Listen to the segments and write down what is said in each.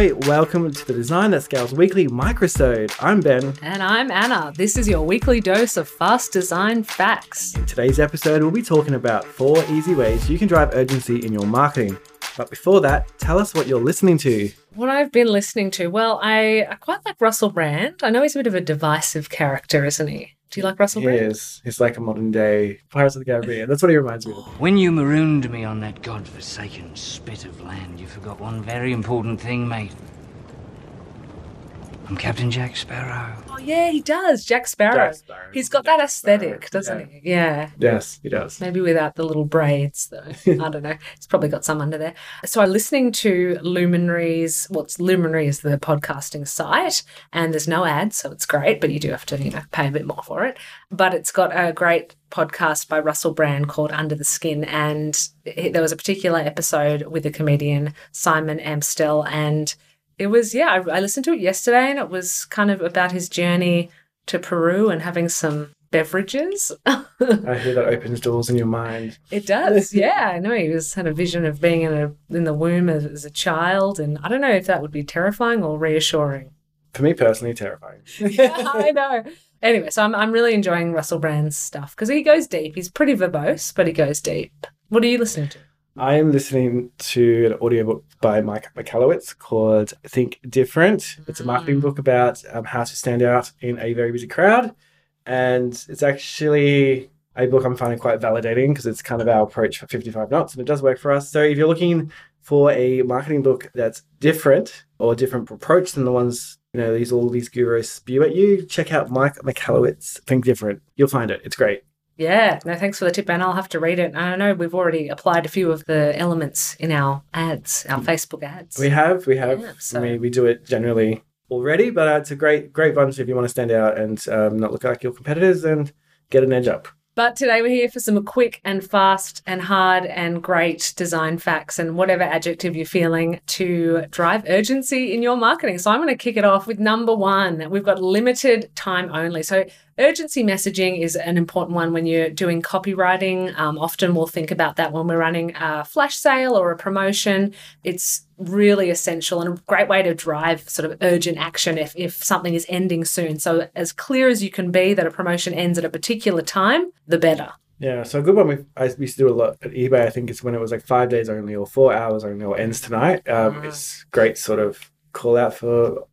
boy. Welcome to the Design That Scales weekly microsode. I'm Ben. And I'm Anna. This is your weekly dose of fast design facts. In today's episode, we'll be talking about four easy ways you can drive urgency in your marketing. But before that, tell us what you're listening to. What I've been listening to, well, I, I quite like Russell Brand. I know he's a bit of a divisive character, isn't he? Do you like Russell He Brand? is. He's like a modern day Pirates of the Caribbean. That's what he reminds me of. When you marooned me on that god-forsaken spit of land, you forgot one very important thing, mate. I'm Captain Jack Sparrow. Oh, yeah, he does. Jack Sparrow. Jack Sparrow. He's got that aesthetic, Sparrow, doesn't yeah. he? Yeah. Yes, he does. Maybe without the little braids, though. I don't know. He's probably got some under there. So I'm listening to Luminaries. Well, it's Luminary is the podcasting site, and there's no ads, so it's great, but you do have to, you know, pay a bit more for it. But it's got a great podcast by Russell Brand called Under the Skin, and it- there was a particular episode with the comedian Simon Amstell, and it was yeah. I, I listened to it yesterday, and it was kind of about his journey to Peru and having some beverages. I hear that opens doors in your mind. It does, yeah. I know he was had a vision of being in a in the womb as, as a child, and I don't know if that would be terrifying or reassuring. For me personally, terrifying. Yeah, I know. Anyway, so I'm I'm really enjoying Russell Brand's stuff because he goes deep. He's pretty verbose, but he goes deep. What are you listening to? I am listening to an audiobook by Mike Michalowicz called Think Different. It's a marketing book about um, how to stand out in a very busy crowd. And it's actually a book I'm finding quite validating because it's kind of our approach for 55 knots and it does work for us. So if you're looking for a marketing book that's different or a different approach than the ones, you know, these all these gurus spew at you, check out Mike Michalowicz, Think Different. You'll find it. It's great. Yeah, no, thanks for the tip, and I'll have to read it. I know we've already applied a few of the elements in our ads, our Facebook ads. We have, we have. Yeah, so- we, we do it generally already, but uh, it's a great, great bunch if you want to stand out and um, not look like your competitors and get an edge up. But today we're here for some quick and fast and hard and great design facts and whatever adjective you're feeling to drive urgency in your marketing. So I'm going to kick it off with number one. We've got limited time only. So urgency messaging is an important one when you're doing copywriting. Um, often we'll think about that when we're running a flash sale or a promotion. It's really essential and a great way to drive sort of urgent action if, if something is ending soon. So as clear as you can be that a promotion ends at a particular time, the better. Yeah, so a good one we I used to do a lot at eBay. I think it's when it was like five days only or four hours only or ends tonight. Um, Mm. It's great sort of call out for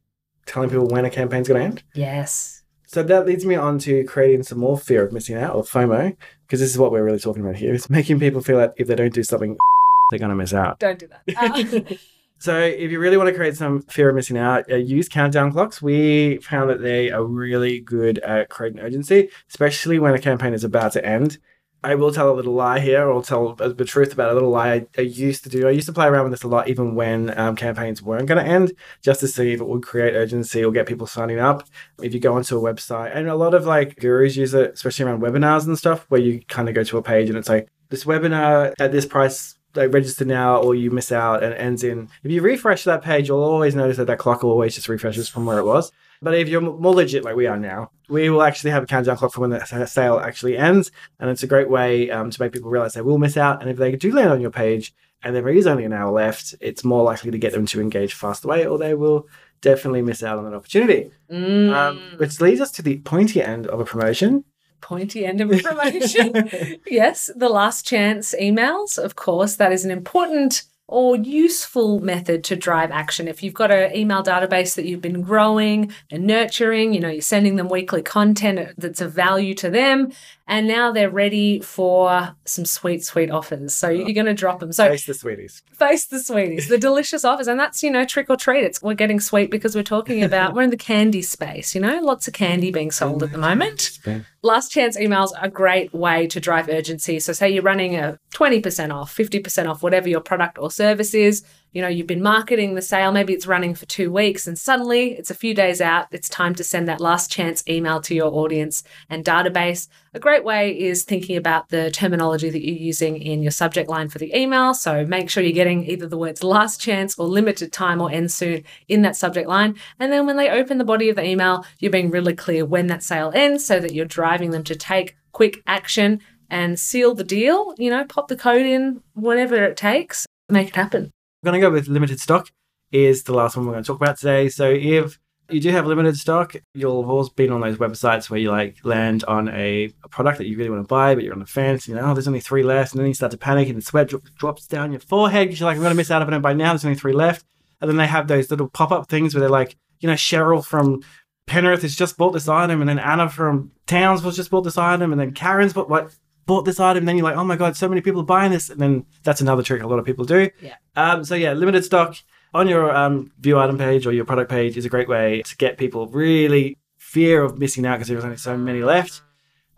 telling people when a campaign's going to end. Yes. So that leads me on to creating some more fear of missing out or FOMO, because this is what we're really talking about here. It's making people feel like if they don't do something, they're going to miss out. Don't do that. Uh, So if you really want to create some fear of missing out, uh, use countdown clocks. We found that they are really good at creating urgency, especially when a campaign is about to end. I will tell a little lie here, or tell the truth about a little lie I, I used to do. I used to play around with this a lot, even when um, campaigns weren't going to end, just to see if it would create urgency or get people signing up. If you go onto a website, and a lot of like gurus use it, especially around webinars and stuff, where you kind of go to a page and it's like this webinar at this price like register now or you miss out and it ends in if you refresh that page you'll always notice that that clock always just refreshes from where it was. But if you're more legit like we are now we will actually have a countdown clock for when the sale actually ends. And it's a great way um, to make people realize they will miss out. And if they do land on your page and there is only an hour left it's more likely to get them to engage fast away or they will definitely miss out on an opportunity. Mm, um, which leads us to the pointy end of a promotion pointy end of information. yes, the last chance emails, of course, that is an important or useful method to drive action. If you've got an email database that you've been growing and nurturing, you know, you're sending them weekly content uh, that's of value to them, and now they're ready for some sweet, sweet offers. So you're going to drop them. So face the sweeties face the sweeties, the delicious offers, and that's you know trick or treat. It's we're getting sweet because we're talking about we're in the candy space. You know, lots of candy being sold at the moment. Last chance emails are a great way to drive urgency. So, say you're running a 20% off, 50% off, whatever your product or service is. You know, you've been marketing the sale, maybe it's running for two weeks, and suddenly it's a few days out. It's time to send that last chance email to your audience and database. A great way is thinking about the terminology that you're using in your subject line for the email. So, make sure you're getting either the words last chance or limited time or end soon in that subject line. And then when they open the body of the email, you're being really clear when that sale ends so that you're driving them to take quick action and seal the deal. You know, pop the code in, whatever it takes, make it happen. We're going to go with limited stock. is the last one we're going to talk about today. So if you do have limited stock, you'll have always been on those websites where you like land on a, a product that you really want to buy, but you're on the fence. You know, oh, there's only three left, and then you start to panic, and the sweat dro- drops down your forehead because you're like, I'm going to miss out on it by now. There's only three left, and then they have those little pop up things where they're like, you know, Cheryl from Penrith has just bought this item, and then Anna from Townsville's just bought this item, and then Karen's bought what bought this item. Then you're like, oh my god, so many people are buying this, and then that's another trick a lot of people do. Yeah. Um. So yeah, limited stock on your um, view item page or your product page is a great way to get people really fear of missing out because there's only so many left.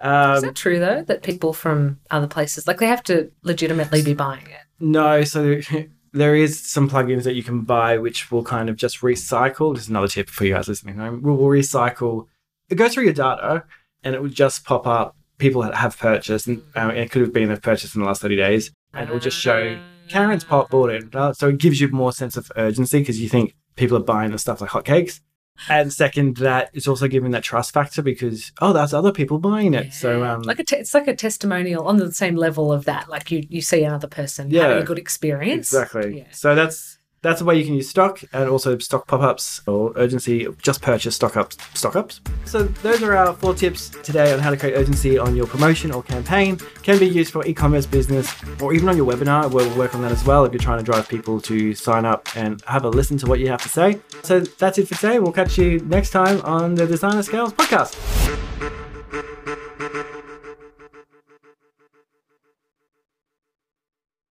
Is Um, that true though? That people from other places like they have to legitimately be buying it. no, so there is some plugins that you can buy which will kind of just recycle. This is another tip for you guys listening. Will will recycle. It goes through your data and it will just pop up people have purchased, and um, it could have been they've purchased in the last 30 days, and it will just show Karen's pot bought it. Uh, So it gives you more sense of urgency because you think people are buying the stuff like hotcakes. And second, that it's also giving that trust factor because oh, that's other people buying it. So um, like a te- it's like a testimonial on the same level of that. Like you you see another person Yeah. having a good experience. Exactly. Yeah. So that's that's a way you can use stock and also stock pop-ups or urgency. Just purchase stock ups. Stock ups. So those are our four tips today on how to create urgency on your promotion or campaign. Can be used for e-commerce business or even on your webinar. We'll work on that as well if you're trying to drive people to sign up and have a listen to what you have to say. So that's it for today. We'll catch you next time on the Design That Scales podcast.